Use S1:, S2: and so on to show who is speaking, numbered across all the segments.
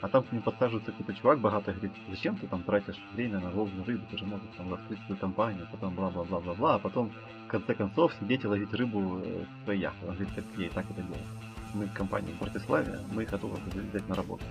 S1: А там к ним подсаживается какой-то чувак богатый, говорит, зачем ты там тратишь время на ловлю рыбы, ты же можешь там раскрыть свою компанию, потом бла-бла-бла-бла-бла, а потом в конце концов сидеть и ловить рыбу э, в своей яхте. Он говорит, как я и так это делаю. Мы компания в Братиславе, мы готовы взять на работу.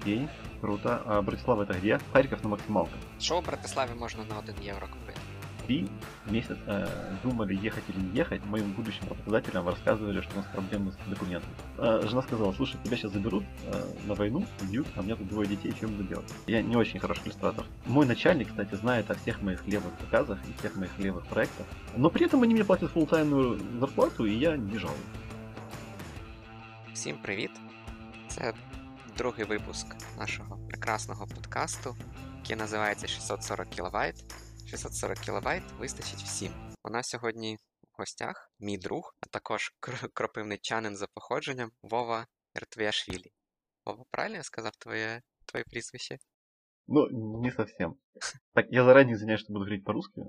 S1: Окей, круто. А Братислава это где? Харьков на максималках.
S2: Що у Братиславі можна на 1 євро купити?
S1: Три месяца э, думали, ехать или не ехать. Моим будущим работодателям рассказывали, что у нас проблемы с документами. Э, жена сказала, слушай, тебя сейчас заберут э, на войну, убьют, а у меня тут двое детей, чем буду делать? Я не очень хороший иллюстратор. Мой начальник, кстати, знает о всех моих левых заказах и всех моих левых проектах. Но при этом они мне платят фултаймную зарплату, и я не жалуюсь.
S2: Всім привіт! Це другий випуск нашого прекрасного подкасту, який називається 640 кВт. 640 кВт вистачить всім. У нас сьогодні в гостях мій друг, а також кр- кропивничанин за походженням Вова Ртвіашвілі. Вова, правильно я сказав твоє, твоє прізвище?
S1: Ну, не совсем. Так, я заранее извиняюсь, что буду говорить по-русски.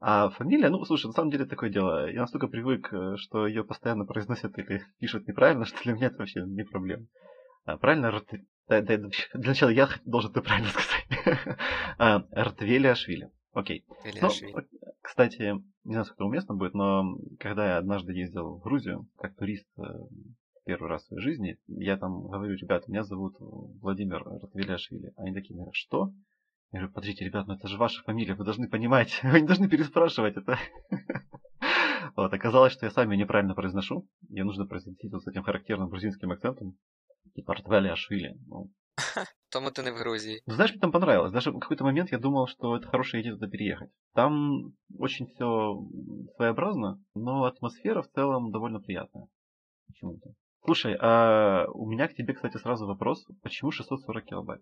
S1: А фамилия, ну, слушай, на самом деле такое дело. Я настолько привык, э, что ее постоянно произносят или пишут неправильно, что для меня это вообще не проблема. А, правильно, Рт... да, да, да, для начала я должен это правильно сказать. А, Ртвелиашвили. Окей. Ну,
S2: Твіашвілі.
S1: ок- кстати, не знаю, сколько уместно будет, но когда я однажды ездил в Грузию, как турист э, первый раз в своей жизни, я там говорю, ребята, меня зовут Владимир Ратвеляшвили. Они такие говорят, что? Я говорю, подождите, ребят, ну это же ваша фамилия, вы должны понимать, вы не должны переспрашивать это. Вот, оказалось, что я сам ее неправильно произношу. Ее нужно произносить вот с этим характерным грузинским акцентом. Типа Ратвеляшвили. Ну,
S2: Тому ти не в Грузії.
S1: ну, знаешь, мне там понравилось. Даже в какой-то момент я думал, что это хорошая идея туда переехать. Там очень все своеобразно, но атмосфера в целом довольно приятная. Почему-то. Слушай, а у меня к тебе, кстати, сразу вопрос. Почему 640 килобайт?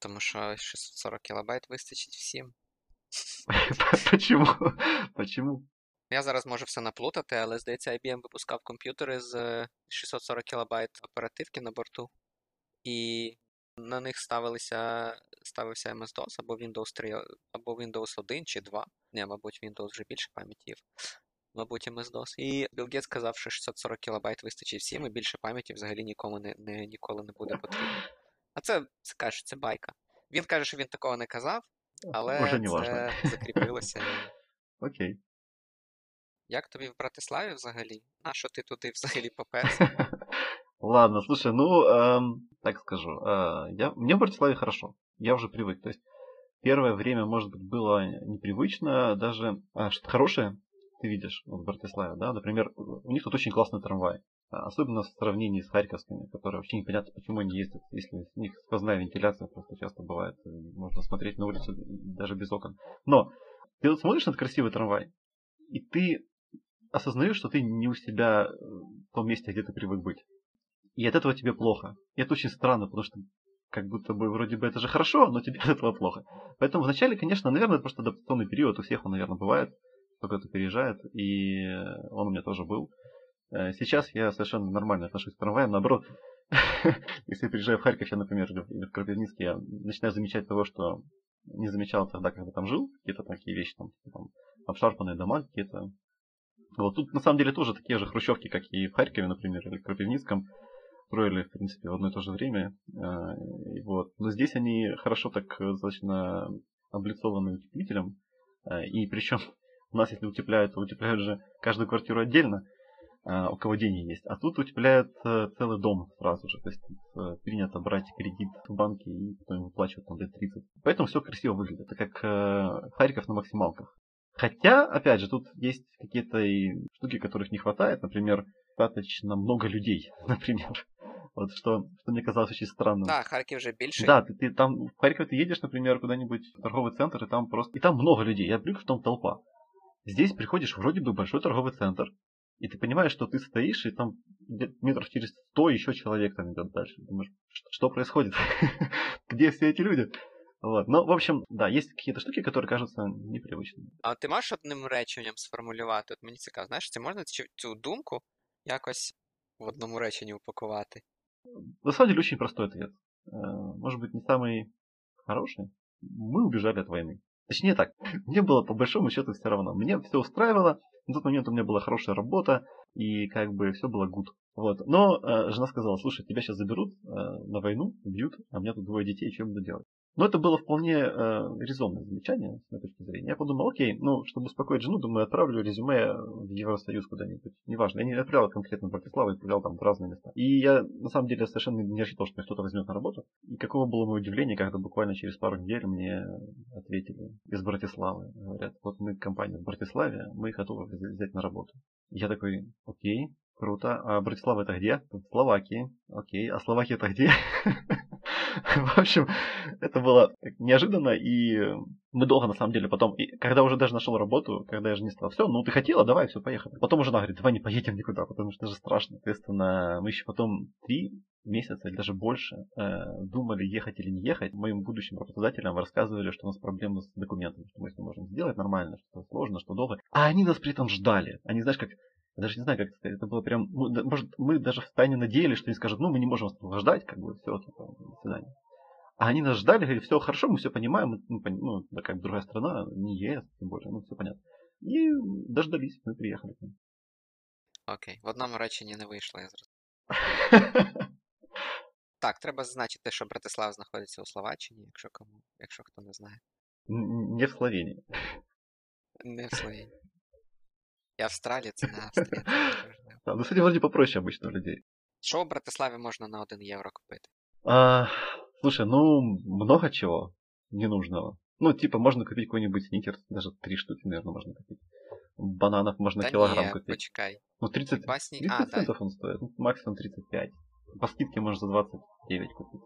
S2: Тому що 640 кВт вистачить всім.
S1: Почему? Почему?
S2: Я зараз можу все наплутати, але здається, IBM випускав комп'ютери з е, 640 кБ оперативки на борту, І на них ставилися, ставився MS-DOS або Windows 3, або Windows 1 чи 2. Не, мабуть, Windows вже більше пам'яті. Мабуть, MS-DOS. І Bill Gates сказав, що 640 кБ вистачить всім, і більше пам'яті взагалі нікому не, не, ніколи не буде потрібно. А це, це каже, це байка. Він каже, що він такого не казав, але
S1: Уже не
S2: це закріпилося.
S1: Окей.
S2: Як тобі в Братиславі взагалі? На що ти туди взагалі поперся?
S1: Ладно, слушай, ну, эм, так скажу. э, я, мне в Братиславе хорошо. Я уже привык. То есть первое время, может быть, было непривычно. Даже а, что-то хорошее ты видишь вот в Братиславе, да? Например, у них тут очень классный трамвай. А, Особенно в сравнении с харьковскими, которые вообще непонятно, почему они ездят, если у них сквозная вентиляция просто часто бывает. Можно смотреть на улицу даже без окон. Но ты вот смотришь на этот красивый трамвай, и ты осознаешь, что ты не у себя э, в том месте, где ты привык быть. И от этого тебе плохо. И это очень странно, потому что как будто бы вроде бы это же хорошо, но тебе от этого плохо. Поэтому вначале, конечно, наверное, это просто адаптационный период. У всех он, наверное, бывает. Кто то переезжает. И он у меня тоже был. Э, Сейчас я совершенно нормально отношусь к трамваям. Наоборот, если я приезжаю в Харьков, я, например, или в- или в Кропивницк, я начинаю замечать того, что не замечал тогда, когда там жил. Какие-то такие вещи, там, типа, там обшарпанные дома какие-то. Вот тут на самом деле тоже такие же хрущевки, как и в Харькове, например, или в Кропивницком строили, в принципе, в одно и то же время. А, и Вот. Но здесь они хорошо так э, достаточно облицованы утеплителем. А, И причем у нас, если утепляют, то утепляют же каждую квартиру отдельно, у кого деньги есть. А тут утепляют э, целый дом сразу же. То есть э, принято брать кредит в банке и потом выплачивать там лет 30. Поэтому все красиво выглядит. Это как э, Харьков на максималках. Хотя, опять же, тут есть какие-то и штуки, которых не хватает. Например, достаточно много людей, например. Вот что, что мне казалось очень странным.
S2: Так, Харків вже більший.
S1: Да, ты, ты там в Харьков ты едешь, например, куда-нибудь в торговый центр, и там просто. И там много людей. Я привык, что там толпа. Здесь приходишь вроде бы большой торговый центр, и ты понимаешь, что ты стоишь, и там где- метров через сто еще человек там идет дальше. Думаешь, что, что происходит? Где все эти люди? Вот. Но, в общем, да, есть какие-то штуки, которые кажутся непривычными.
S2: А ти можеш одним реченням сформулювати? От мені цікаво, знаєш, чи можна цю, цю думку якось в одному реченні упакувати?
S1: На самом деле очень простой ответ. Э, Может быть, не самый хороший. Мы убежали от войны. Точнее так, мне было по большому счету все равно. Мне все устраивало. На тот момент у меня была хорошая работа, и как бы все было good. Вот. Но э, жена сказала, слушай, тебя сейчас заберут э, на войну, бьют, а у меня тут двое детей, я буду делать? Но это было вполне э, резонное замечание с моей точки зрения. Я подумал, окей, ну, чтобы успокоить жену, думаю, отправлю резюме в Евросоюз куда-нибудь. Неважно, я не отправлял конкретно в Братиславу, я отправлял там в разные места. И я, на самом деле, совершенно не ожидал, что меня кто-то возьмет на работу. И каково было мое удивление, когда буквально через пару недель мне ответили из Братиславы. Говорят, вот мы компания в Братиславе, мы готовы взять на работу. Я такой, окей, круто. А Братислава это где? В Словакии. Окей. А Словакия это где? В общем, это было неожиданно, и мы долго, на самом деле, потом, и когда уже даже нашел работу, когда я же не стал, все, ну ты хотела, давай, все, поехали. Потом уже она говорит, давай не поедем никуда, потому что это же страшно. Соответственно, мы еще потом три месяца или даже больше э, думали, ехать или не ехать. Моим будущим работодателям рассказывали, что у нас проблемы с документами, что мы ним можем сделать нормально, что это сложно, что долго. А они нас при этом ждали. Они, знаешь, как даже не знаю, как это сказать. Это было прям... Может, мы даже в тайне надеялись, что они скажут, ну, мы не можем вас ждать, как бы, все, типа, до свидания. А они нас ждали, говорили, все хорошо, мы все понимаем, ну, ну да, как другая страна, не ЕС, тем более, ну, все понятно. І дождались, ми приїхали.
S2: Окей, в одному реченні не вийшло, я зрозумів. Так, треба зазначити, що Братислав знаходиться у Словаччині, якщо кому, якщо хто не знає.
S1: Не в Словенії.
S2: Не в Словенії. І Австралія це не Австрія.
S1: Да, ну, кстати, вроде попроще обычно у людей.
S2: Що в Братиславі можна на 1 євро купити?
S1: А, слушай, ну, много чего ненужного. Ну, типа, можно купить какой-нибудь сникерс, даже три штуки, наверное, можно купить. Бананов можно
S2: Та
S1: килограмм
S2: ні,
S1: купить.
S2: почекай.
S1: Ну, 30,
S2: Хіба сні...
S1: 30
S2: А, так.
S1: центов он стоит, ну, максимум 35. По скидке можно за 29 купить.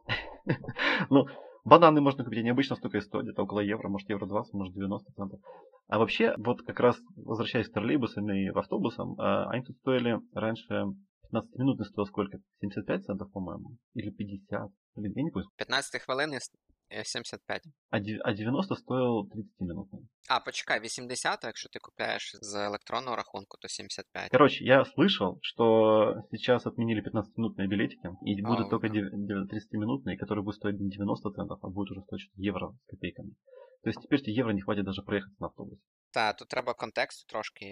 S1: ну, бананы можно купить, они обычно столько и стоят, где-то около евро, может евро 20, может 90 центов. А вообще, вот как раз возвращаясь к троллейбусам и автобусам, а, они тут стоили раньше 15-минутный стоил сколько? 75 центов, по-моему? Или 50? Блин, я не помню.
S2: 15 хвилин 75.
S1: А дев- а 90 стоил 30 минутный.
S2: А, почекай, 80, якщо ти купляєш з електронного рахунку, то 75.
S1: Короче, я слышал, что сейчас отменили 15-минутные билетики, и
S2: А,
S1: будут только
S2: да.
S1: дев- дев- 30-минутные, которые будут стоить не 90 центов, а будут уже стоить что-то евро с копейками. То есть теперь тебе евро не хватит даже проехать на автобусе.
S2: Та, тут треба контексту трошки.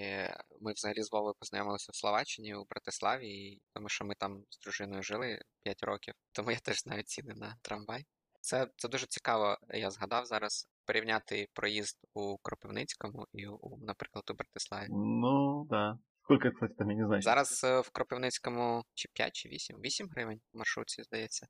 S2: Ми взагалі з Вовою познайомилися в Словаччині, у Братиславі, і тому що ми там з дружиною жили 5 років, тому я теж знаю ціни на трамвай. Це, це дуже цікаво, я згадав зараз порівняти проїзд у Кропивницькому і, у, наприклад, у Братиславі.
S1: Ну, да. Сколько, кстати, там, я не знаю.
S2: Зараз е, в Кропивницькому чи 5, чи 8? 8 гривень в маршрутці, здається.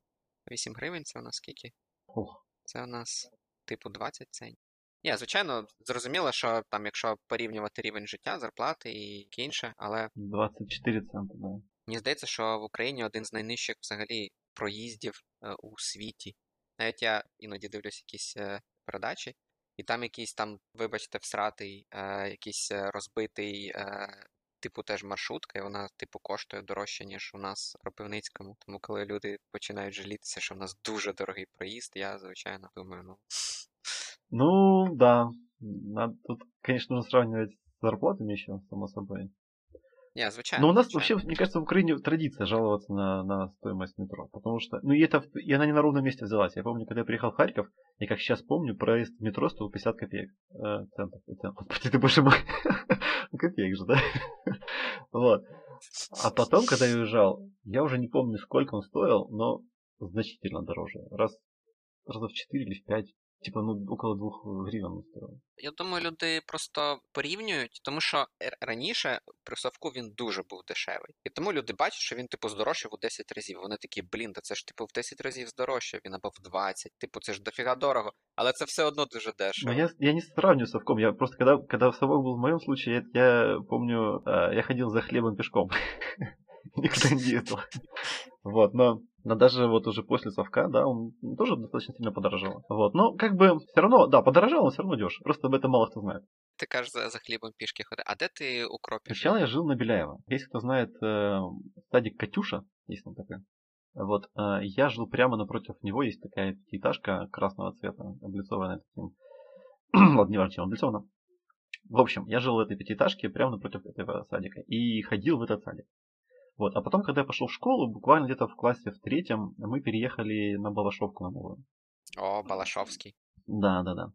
S2: 8 гривень це у нас скільки?
S1: Ох,
S2: Це у нас типу 20 центів. Ні, звичайно, зрозуміло, що там, якщо порівнювати рівень життя, зарплати і інше, але
S1: 24 цента, да.
S2: мені здається, що в Україні один з найнижчих взагалі проїздів е, у світі. Навіть я іноді дивлюсь якісь е, передачі, і там якийсь там, вибачте, всратий, е, якийсь е, розбитий, типу теж маршрутка, і вона, типу, коштує дорожче, ніж у нас в Кропивницькому. Тому коли люди починають жалітися, що в нас дуже дорогий проїзд, я, звичайно, думаю, ну.
S1: Ну, да. Тут, нужно сравнивать с зарплатами еще, само собой.
S2: Ні, звичайно.
S1: Но у нас
S2: звичайно.
S1: вообще, мне кажется, в Украине традиция жаловаться на, на стоимость метро. Потому что, ну и это, и она не на ровном месте взялась. Я помню, когда я приехал в Харьков, и как сейчас помню, проезд в метро стоил 50 копеек. Э, центов. Центов. Господи, ты боже мой. Копеек же, да? Вот. А потом, когда я уезжал, я уже не помню, сколько он стоил, но значительно дороже. Раз, раза в 4 или в 5. Типа, ну, около двух гривен он стоил.
S2: Я думаю, люди просто порівнюють, тому що раніше при совку він дуже був дешевий. І тому люди бачать, що він, типу, здорожчав у 10 разів. Вони такі, блін, та це ж типу в 10 разів здорожчав, він або в 20. Типу, це ж дофіга дорого, але це все одно дуже дешево.
S1: я, я не сравниваю с совком. Я просто, когда, когда совок был в моем случае, я, я помню, э, я ходил за хлебом пешком. Никуда не ездил. Вот, но, но даже вот уже после совка, да, он тоже достаточно сильно подорожал. Вот, но как бы все равно, да, подорожал, он все равно дешево. Просто об этом мало кто знает.
S2: Ти кажеш за, за хлібом пішки ходи. А де ти у кропі жив?
S1: Сначала я жил на Беляева. Если кто знает э, садик Катюша, есть там такой. Вот, э, я жил прямо напротив него, есть такая пятиэтажка красного цвета, облицованная таким... Ладно, не важно, чем облицована. В общем, я жил в этой пятиэтажке прямо напротив этого садика и ходил в этот садик. Вот, а потом, когда я пошел в школу, буквально где-то в классе в третьем, мы переехали на Балашовку на новую.
S2: О, Балашовський.
S1: Да, да, да.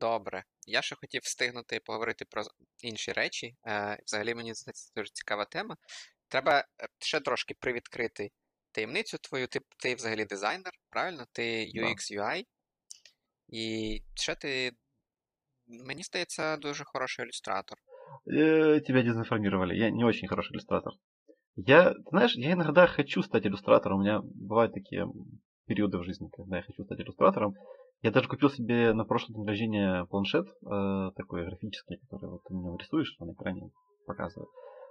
S2: Добре. Я ще хотів встигнути поговорити про інші речі. Е, взагалі мені здається, це дуже цікава тема. Треба е, ще трошки привідкрити таємницю твою. Ти, ти взагалі дизайнер, правильно? Ти. UX, UI. І ще ти, мені здається, дуже хороший ілюстратор.
S1: Э, тебя дезинформировали. Я не очень хороший иллюстратор. Я, знаешь, я иногда хочу стать иллюстратором. У меня бывают такие периоды в жизни, когда я хочу стать иллюстратором. Я даже купил себе на прошлое день рождения планшет э, такой графический, который вот ты нем рисуешь, на экране показывает.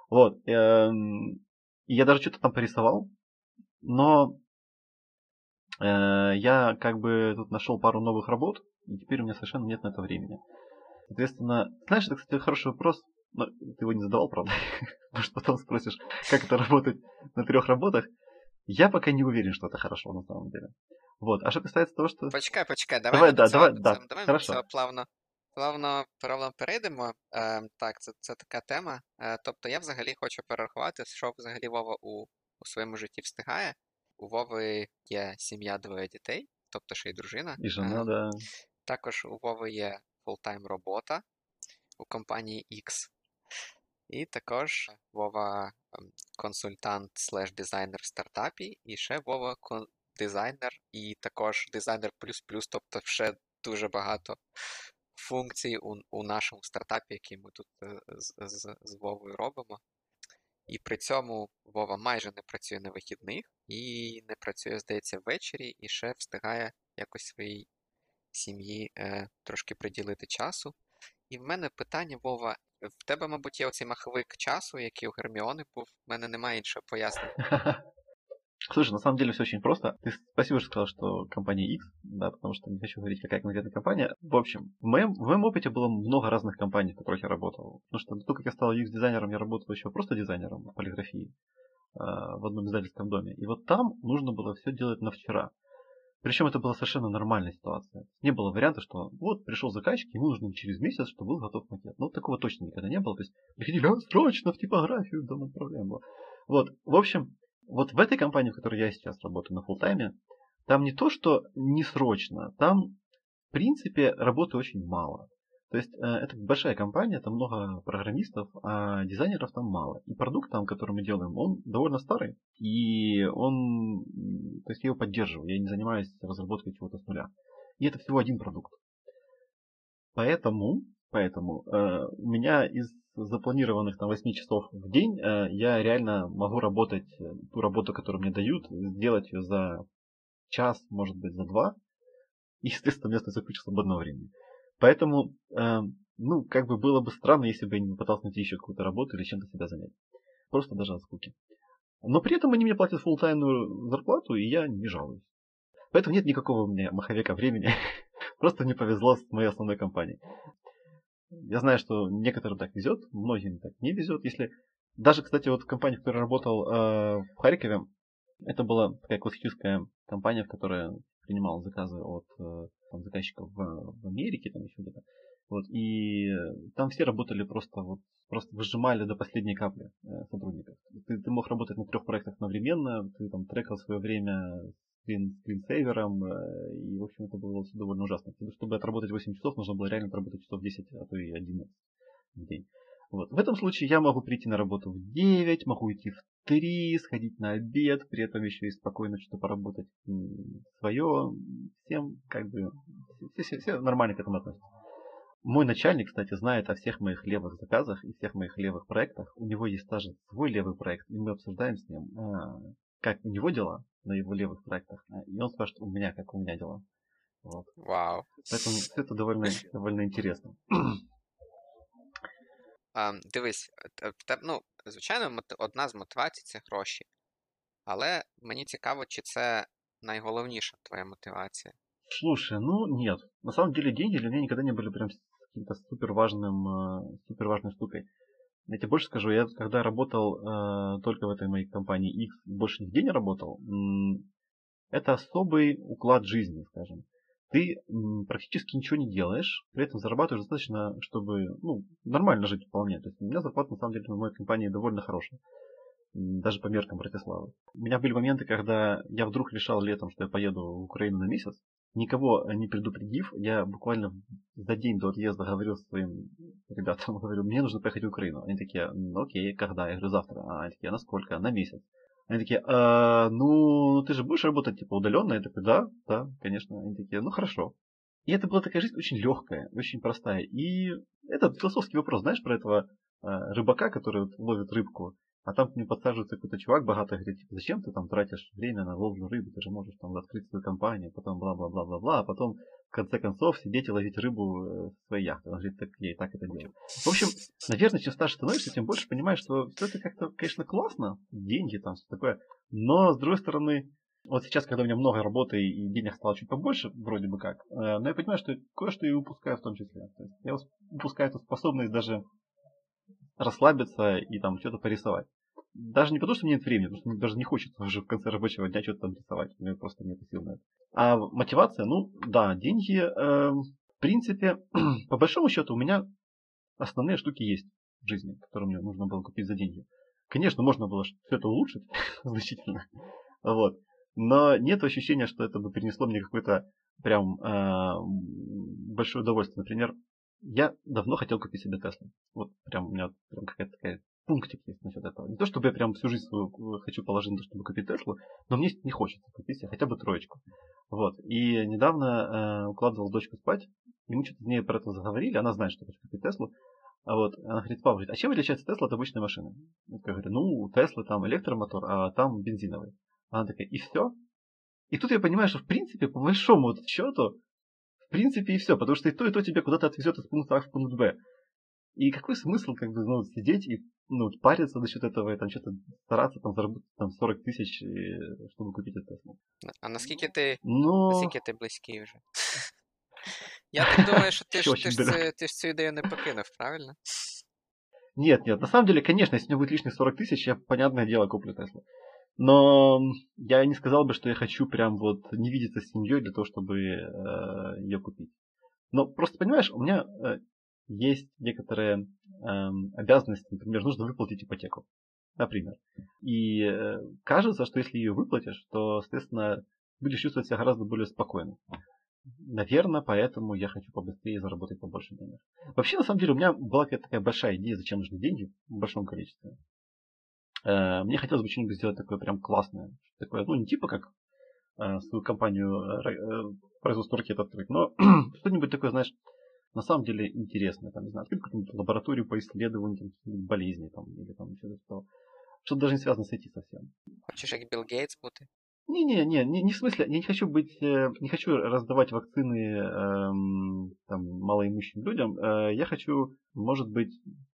S1: Вот. эм, и я даже что-то там порисовал, но э, я как бы тут нашел пару новых работ, и теперь у меня совершенно нет на это времени. Соответственно, знаешь, это, кстати, хороший вопрос, но ты его не задавал, правда? Может, потом спросишь, как это работать на трех работах. Я пока не уверен, что это хорошо на самом деле. Вот. А что касается того, что...
S2: Почекай, почекай, давай,
S1: Давай,
S2: ми
S1: да,
S2: до цього,
S1: давай,
S2: до
S1: да,
S2: цього- давай ми
S1: хорошо.
S2: до цього плавно, плавно, плавно перейдемо. Е, так, це, це така тема. Е, тобто я взагалі хочу перерахувати, що взагалі Вова у, у своєму житті встигає. У Вови є сім'я двоє дітей, тобто ще й дружина.
S1: И жена,
S2: Е,
S1: да.
S2: Також у Вови є фултайм робота у компанії X. І також Вова ем, консультант слеш дизайнер в стартапі, і ще Вова дизайнер, і також дизайнер плюс-плюс, тобто ще дуже багато функцій у, у нашому стартапі, який ми тут е, з, з, з Вовою робимо. І при цьому Вова майже не працює на вихідних і не працює, здається, ввечері, і ще встигає якось своїй сім'ї е, трошки приділити часу. І в мене питання, Вова, в тебе, мабуть, є оцей маховик часу, який у Герміони був. В мене немає іншого пояснення.
S1: Слушай, на самом деле все очень просто. Ты спасибо, что сказал, что компания X, да, потому что не хочу говорить, какая конкретная компания. В общем, в моем, в моем опыте было много разных компаний, в которых я работал. Потому что до того, как я стал UX-дизайнером, я работал еще просто дизайнером в полиграфии а, в одном издательском доме. И вот там нужно было все делать на вчера. Причем это была совершенно нормальная ситуация. Не было варианта, что вот пришел заказчик, ему нужно через месяц, чтобы был готов макет. Ну, такого точно никогда не было. То есть приходили, а, срочно в типографию, да, ну, проблема была. Вот, в общем, вот в этой компании, в которой я сейчас работаю на фултайме, там не то, что не срочно, там, в принципе, работы очень мало. То есть э, это большая компания, там много программистов, а дизайнеров там мало. И продукт там, который мы делаем, он довольно старый. И он, то есть я его поддерживаю, я не занимаюсь разработкой чего-то с нуля. И это всего один продукт. Поэтому, поэтому э, у меня из запланированных там 8 часов в день э, я реально могу работать ту работу, которую мне дают, сделать ее за час, может быть, за два. И, естественно, у меня остается куча свободного времени. Поэтому, э, ну, как бы было бы странно, если бы я не пытался найти еще какую-то работу или чем-то себя занять. Просто даже от скуки. Но при этом они мне платят фултаймную зарплату, и я не жалуюсь. Поэтому нет никакого у меня маховика времени. Просто не повезло с моей основной компанией. Я знаю, что некоторым так везет, многим так не везет. Если даже, кстати, вот компания, в которой работал э, в Харькове, это была такая классическая компания, в которой принимал заказы от э, там, заказчиков в, в Америке, там еще где-то. Вот, и там все работали просто вот просто выжимали до последней капли э, сотрудников. Ты, ты мог работать на трех проектах одновременно, ты там трекал свое время скрин, скринсейвером, э, и, в общем, это было довольно ужасно. Чтобы отработать 8 часов, нужно было реально отработать часов 10, а то и 11 в день. Вот. В этом случае я могу прийти на работу в 9, могу уйти в 3, сходить на обед, при этом еще и спокойно что-то поработать свое. Всем как бы все, все, все нормально к этому относятся. Мой начальник, кстати, знает о всех моих левых заказах и всех моих левых проектах. У него есть даже свой левый проект, и мы обсуждаем с ним, а, как у него дела на его левых проектах. А, И он спрашивает у меня, как у меня дела. Вот.
S2: Вау.
S1: Поэтому все это довольно, довольно интересно.
S2: А, дивись, е, в тебе, ну, звичайно, мот- одна з мотивацій це гроші. Але мені цікаво, чи це найголовніша твоя мотивація.
S1: Слушай, ну нет. На самом деле деньги для меня никогда не были прям с- каким-то супер важным, супер важной штукой. Я тебе больше скажу, я когда работал э, только в этой моей компании X, больше нигде не работал, м, это особый уклад жизни, скажем. Ты практически ничего не делаешь, при этом зарабатываешь достаточно, чтобы ну, нормально жить вполне. То есть у меня зарплата на самом деле в моей компании довольно хорошая. Даже по меркам Братиславы. У меня были моменты, когда я вдруг решал летом, что я поеду в Украину на месяц, никого не предупредив, я буквально за день до отъезда говорил своим ребятам, говорю, мне нужно поехать в Украину. Они такие, ну окей, когда? Я говорю, завтра. А они такие, «А на сколько? На месяц. Они такие, а, ну, ты же будешь работать типа удаленно? Я такой, да, да, конечно. Они такие, ну хорошо. И это была такая жизнь очень легкая, очень простая. И это философский вопрос, знаешь, про этого э, рыбака, который ловит рыбку. А там к нему подсаживается какой-то чувак богатый, говорит, типа, зачем ты там тратишь время на ловлю рыбы, ты же можешь там открыть свою компанию, потом бла-бла-бла-бла-бла, а потом в конце концов сидеть и ловить рыбу э, в своей яхте. Он говорит, так я и так это делаю. В общем, наверное, чем старше становишься, тем больше понимаешь, что все это как-то, конечно, классно, деньги там, все такое, но с другой стороны, вот сейчас, когда у меня много работы и денег стало чуть побольше, вроде бы как, э, но я понимаю, что кое-что и упускаю в том числе. То есть я упускаю эту способность даже расслабиться и там что-то порисовать даже не потому, что нет времени, потому что мне даже не хочется уже в конце рабочего дня что-то там рисовать. У меня просто нет сил на это. А мотивация, ну да, деньги, э, в принципе, по большому счету у меня основные штуки есть в жизни, которые мне нужно было купить за деньги. Конечно, можно было все это улучшить значительно. Вот. Но нет ощущения, что это бы принесло мне какое-то прям э, большое удовольствие. Например, я давно хотел купить себе Теслу. Вот прям у меня прям какая-то такая пунктик есть насчет этого. Не то, чтобы я прям всю жизнь свою э, хочу положить на то, чтобы купить Теслу, но мне не хочется купить себе хотя бы троечку. Вот. И недавно э, укладывал дочку спать, и мы что-то с ней про это заговорили, она знает, что хочу купить Теслу. А вот она говорит, папа, говорит, а чем отличается Тесла от обычной машины? Я говорю, ну, у Теслы там электромотор, а там бензиновый. Она такая, и все? И тут я понимаю, что в принципе, по большому счету, в принципе и все, потому что и то, и то тебя куда-то отвезет из пункта А в пункт Б. И какой смысл как бы ну, сидеть и ну, париться за счет этого и там что-то стараться там заработать там 40 тысяч, чтобы купить этот Теслу.
S2: А наскільки ти,
S1: Но...
S2: наскільки ти близький вже? Я так думаю, що ти ж, ти, ж, це, ти ж цю ідею не покинув, правильно?
S1: Нет, нет, на самом деле, конечно, если у меня будет лишних 40 тысяч, я, понятное дело, куплю Теслу. Но я не сказал бы, что я хочу прям вот не видеться с семьей для того, чтобы э, ее купить. Но просто понимаешь, у меня э, есть некоторые э, обязанности, например, нужно выплатить ипотеку, например. И э, кажется, что если ее выплатишь, то, соответственно, будешь чувствовать себя гораздо более спокойно. Наверное, поэтому я хочу побыстрее заработать побольше денег. Вообще, на самом деле, у меня была какая-то такая большая идея, зачем нужны деньги в большом количестве. Э, мне хотелось бы что-нибудь сделать такое прям классное. Такое, ну, не типа как э, свою компанию э, производства ракет открыть, но что-нибудь такое, знаешь, на самом деле интересное. Там, не знаю, открыть какую-нибудь лабораторию по исследованию там, болезней там, или там что-то такого. Что-то даже не связано с этим совсем.
S2: Хочешь, как Билл Гейтс бути?
S1: Не-не, не, не, не в смысле, я не хочу быть, не хочу раздавать вакцины эм, там, малоимущим людям. Э, я хочу, может быть,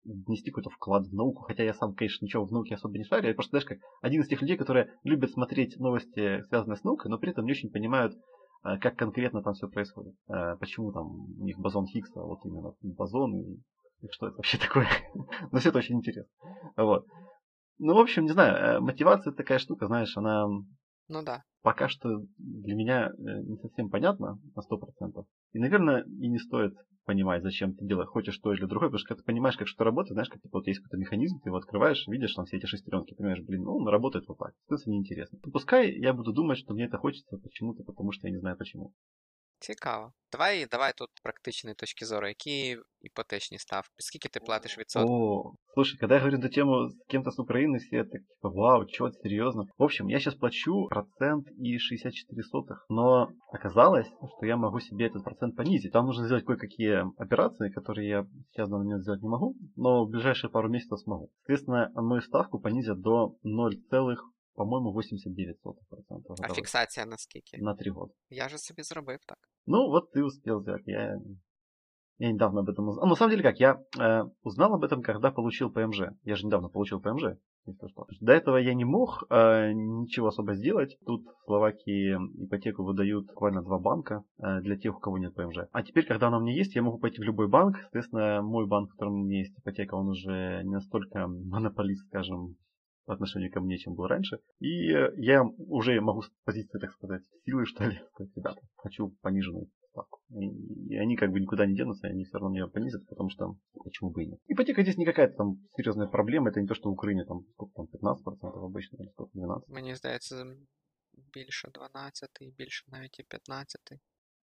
S1: внести какой-то вклад в науку, хотя я сам, конечно, ничего в науке особо не шарю. Я просто, знаешь, как один из тех людей, которые любят смотреть новости, связанные с наукой, но при этом не очень понимают, э, как конкретно там все происходит. Э, почему там у них бозон Хиггса, вот именно бозон, и, и что это вообще такое. но все это очень интересно. Вот. Ну, в общем, не знаю, мотивация такая штука, знаешь, она
S2: ну да.
S1: Пока что для меня э, не совсем понятно на 100%. И, наверное, и не стоит понимать, зачем ты делаешь, хочешь то или другое, потому что когда ты понимаешь, как что работает, знаешь, как типа, вот есть какой-то механизм, ты его открываешь, видишь там все эти шестеренки, понимаешь, блин, ну он работает вот так. Это неинтересно. Пускай я буду думать, что мне это хочется почему-то, потому что я не знаю почему.
S2: Цікаво. Давай давай тут практичної точки зору. Які іпотечні ставки? Скільки ти платиш відсотків?
S1: О, слушай, когда я говорю эту тему с кем-то с Украины, все так, типа, вау, чё, серьезно? В общем, я сейчас плачу процент и 64 сотых, но оказалось, что я могу себе этот процент понизить. Там нужно сделать кое-какие операции, которые я сейчас на момент сделать не могу, но в ближайшие пару месяцев смогу. Соответственно, мою ставку понизят до 0, по-моєму, 89%.
S2: А фіксація на скільки?
S1: На 3 года.
S2: Я же себе зробив так.
S1: Ну, вот ты успел сделать. Я, я недавно об этом узнал. А, на самом деле как, я э, узнал об этом, когда получил ПМЖ. Я же недавно получил ПМЖ. Что. До этого я не мог э, ничего особо сделать. Тут в Словакии ипотеку выдают буквально два банка э, для тех, у кого нет ПМЖ. А теперь, когда она у меня есть, я могу пойти в любой банк. Соответственно, мой банк, в котором у меня есть ипотека, он уже не настолько монополист, скажем, по отношению ко мне, чем был раньше. И я уже могу с позиции, так сказать, силы, что ли, сказать, ребята, хочу пониженную ставку. И, и они как бы никуда не денутся, они все равно меня понизят, потому что почему бы и нет. Ипотека здесь не какая-то там серьезная проблема, это не то, что в Украине там сколько там, 15% обычно, или сколько, 12%.
S2: Мені здається, більше 12, більше навіть і 15.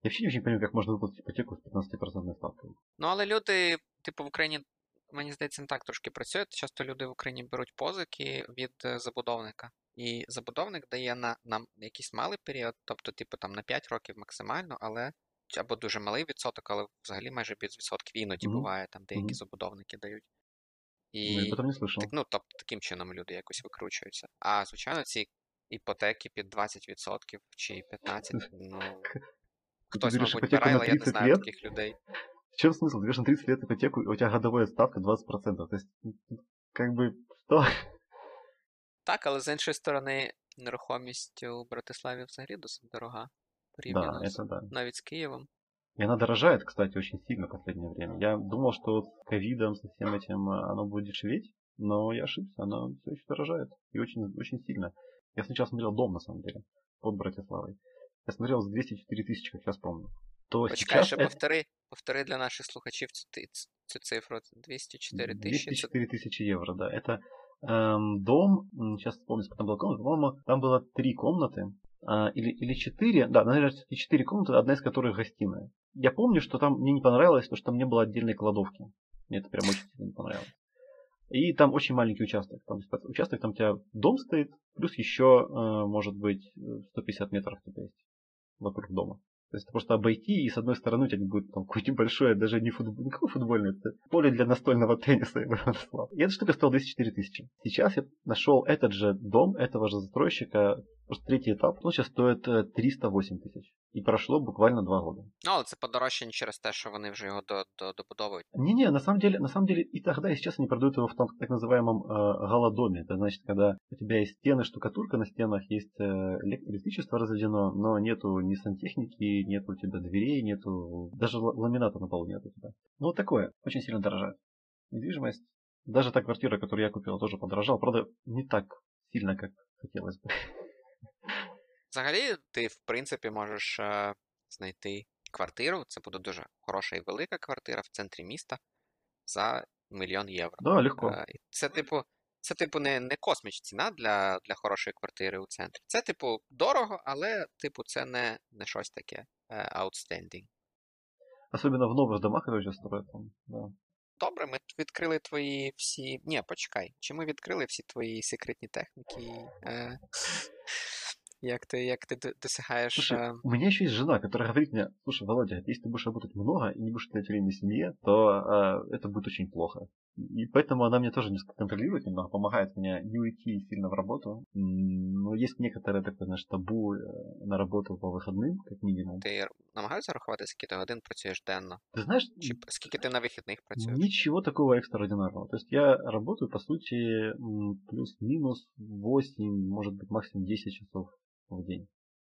S1: Я вообще не очень понимаю, как можно выплатить ипотеку з 15% ставкою.
S2: Ну, але люди, типу, в Україні, мені здається, не так трошки працює. Часто люди в Україні беруть позики від е, забудовника. І забудовник дає на, на якийсь малий період, тобто, типу, там на 5 років максимально, але або дуже малий відсоток, але взагалі майже без відсотків іноді
S1: Мгм.
S2: буває, там деякі
S1: Мгм.
S2: забудовники дають.
S1: Ну, я
S2: І
S1: не
S2: так, ну, тобто таким чином люди якось викручуються. А звичайно, ці іпотеки під 20% чи 15%, ну. Хтось, мабуть, але я не знаю таких людей.
S1: В чем смысл? Ты берешь на 30 лет ипотеку, и у тебя годовая ставка 20%. То есть, ну, как бы, что?
S2: Так, але з іншої сторони, нерухомість у Братиславі взагалі досить дорога.
S1: Да,
S2: Порівняно з,
S1: это да.
S2: навіть з Києвом.
S1: И она дорожает, кстати, очень сильно в последнее время. Я думал, что вот с ковидом, со всем этим а, оно будет дешеветь, но я ошибся, оно все еще дорожает. И очень, очень сильно. Я сначала смотрел дом, на самом деле, под Братиславой. Я смотрел за 204 тысячи, как сейчас помню. То
S2: Почекай,
S1: сейчас
S2: ще
S1: это
S2: повтори, для наших слухачів цю, цю цифру. 204 тисячі. Це
S1: 204 тысячи евро, да. Это эм, дом, сейчас вспомню, сколько там было комнат, по-моему, там было три комнаты, а, или, или четыре, да, наверное, все-таки четыре комнаты, одна из которых гостиная. Я помню, что там мне не понравилось, то, что там не было отдельной кладовки. Мне это прям очень сильно не понравилось. И там очень маленький участок. Там есть участок, там у тебя дом стоит, плюс еще, э, может быть, э, 150 метров у тебя есть вокруг дома. То есть просто обойти, и с одной стороны у тебя будет там какое-нибудь большое, даже не футбол, никакое футбольное, это поле для настольного тенниса, я бы назвал. И эта штука стоила 204 тысячи. Сейчас я нашел этот же дом, этого же застройщика, просто третий этап, он сейчас стоит э, 308 тысяч. И прошло буквально два года.
S2: Ну, але це подорожчання через те, що вони вже його до, до, добудовують.
S1: Не-не, на самом деле, на самом деле и тогда, и сейчас они продают его в том так называемом э, голодоме. Это значит, когда у тебя есть стены, штукатурка на стенах, есть э, элек- электричество разведено, но нету ни сантехники, нету у тебя дверей, нету даже ла- ламината на полу нет у тебя. Ну вот такое, очень сильно дорожает. Недвижимость, даже та квартира, которую я купил, тоже подорожала. Правда, не так сильно, как хотелось бы.
S2: Взагалі, ти, в принципі, можеш е, знайти квартиру. Це буде дуже хороша і велика квартира в центрі міста за мільйон євро.
S1: Да, легко.
S2: Е, Це, типу, це, типу, не, не косміч ціна для, для хорошої квартири у центрі. Це, типу, дорого, але, типу, це не, не щось таке е, outstanding.
S1: Особенно в новых домах, строят там. Да.
S2: Добре, ми відкрили твої всі. Ні, почекай. Чи ми відкрили всі твої секретні техніки? Е, як ти, як ти д- досягаєш.
S1: Слушай,
S2: е,
S1: у меня еще есть жена, которая говорит мне, слушай, Володя, если ты будешь работать много и не будешь уделять время семье, то э, это будет очень плохо. И поэтому она меня тоже несколько контролирует немного, помогает мне не уйти сильно в работу. М, Но есть некоторые такое, знаешь, табу э, на работу по выходным, как минимум.
S2: Ти намагаєшся рахувати, скільки ти годин працюєш денно?
S1: Ты знаешь,
S2: Чи п- скільки ти на вихідних працюєш?
S1: ничего такого экстраординарного. То есть я работаю, по сути, м, плюс-минус 8, может быть, максимум 10 часов в день.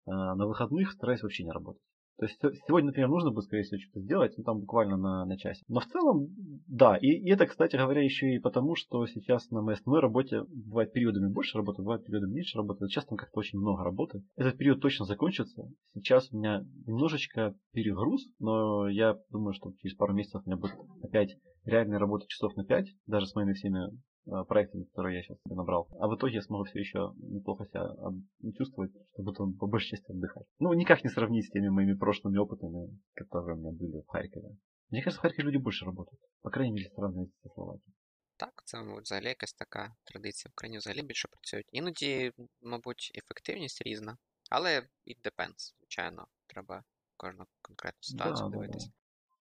S1: А на выходных стараюсь вообще не работать. То есть се- сегодня, например, нужно бы, скорее всего, что-то сделать, ну там буквально на, на часик. Но в целом, да. И, и это, кстати говоря, еще и потому, что сейчас на моей основной работе бывает периодами больше работы, бывает периодами меньше работы. Сейчас там как-то очень много работы. Этот период точно закончится. Сейчас у меня немножечко перегруз, но я думаю, что через пару месяцев у меня будет опять реальная работа часов на 5, даже с моими всеми проектами, которые я сейчас себе набрал. А в итоге я смогу все еще неплохо себя от- чувствовать, чтобы потом по большей части отдыхать. Ну, никак не сравнить с теми моими прошлыми опытами, которые у меня были в Харькове. Мне кажется, в Харькове люди больше работают. По крайней мере, сравнивать со Словакией.
S2: Так, це мабуть, взагалі якась така традиція. В Україні взагалі більше працюють. Іноді, мабуть, ефективність різна, але it depends, звичайно. Треба кожну конкретну ситуацію
S1: Да, да,
S2: дивитися.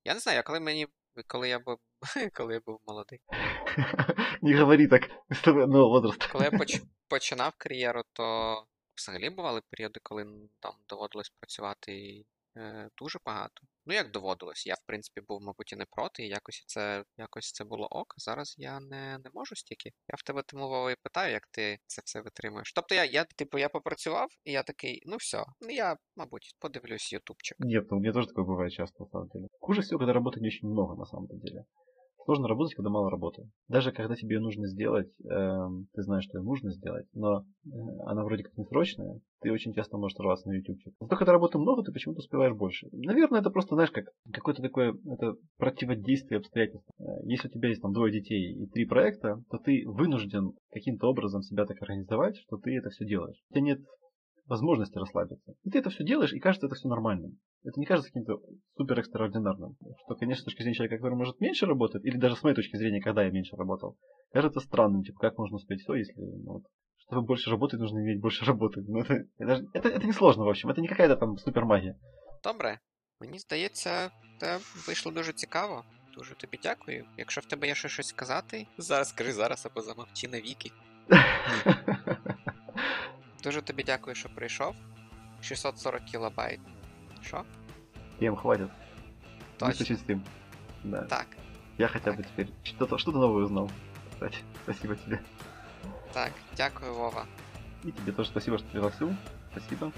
S2: Я не знаю, коли мені. Коли я був коли я був молодий.
S1: Не говори так с твоего возраста.
S2: Коли я поч, починав кар'єру, то взагалі бували періоди, коли там доводилось працювати е, дуже багато. Ну, як доводилось, я в принципі був, мабуть, і не проти, і якось це, якось це було ок. Зараз я не, не можу стільки. Я в тебе тому і питаю, як ти це все витримуєш. Тобто я, я, типу, я попрацював, і я такий, ну все, ну я, мабуть, подивлюсь ютубчик.
S1: Нет, у меня тоже такое бывает часто, на самом деле. Хуже всего, когда работы не очень много, на самом деле. Сложно работать, когда мало работы. Даже когда тебе ее нужно сделать, эм, ты знаешь, что ее нужно сделать, но э, она вроде как не срочная, ты очень часто можешь рваться на ютубчик. Зато когда работы много, ты почему-то успеваешь больше. Наверное, это просто, знаешь, как какое-то такое это противодействие обстоятельствам. Э, Если у тебя есть там двое детей и три проекта, то ты вынужден каким-то образом себя так организовать, что ты это все делаешь. У тебя нет возможности расслабиться. И ты это все делаешь, и кажется это все нормальным это не кажется каким-то супер экстраординарным. Что, конечно, с точки зрения человека, который может меньше работать, или даже с моей точки зрения, когда я меньше работал, кажется странным, типа, как можно успеть все, если ну, вот, чтобы больше работать, нужно иметь больше работы. Ну, это, это, это, это не сложно, в общем, это не какая-то там супер магія.
S2: Добре. Мені здається, це вийшло дуже цікаво. Дуже тобі дякую. Якщо в тебе є ще щось сказати, зараз скажи зараз або замовчи навіки. Дуже тобі дякую, що прийшов. 640 кілобайт. Що?
S1: Тем хватит.
S2: Точно.
S1: Тем. Да.
S2: Так,
S1: Я хотя бы теперь что-то что новое узнал. Кстати, спасибо тебе.
S2: так, дякую, Вова.
S1: И тебе тоже спасибо, что пригласил. Спасибо.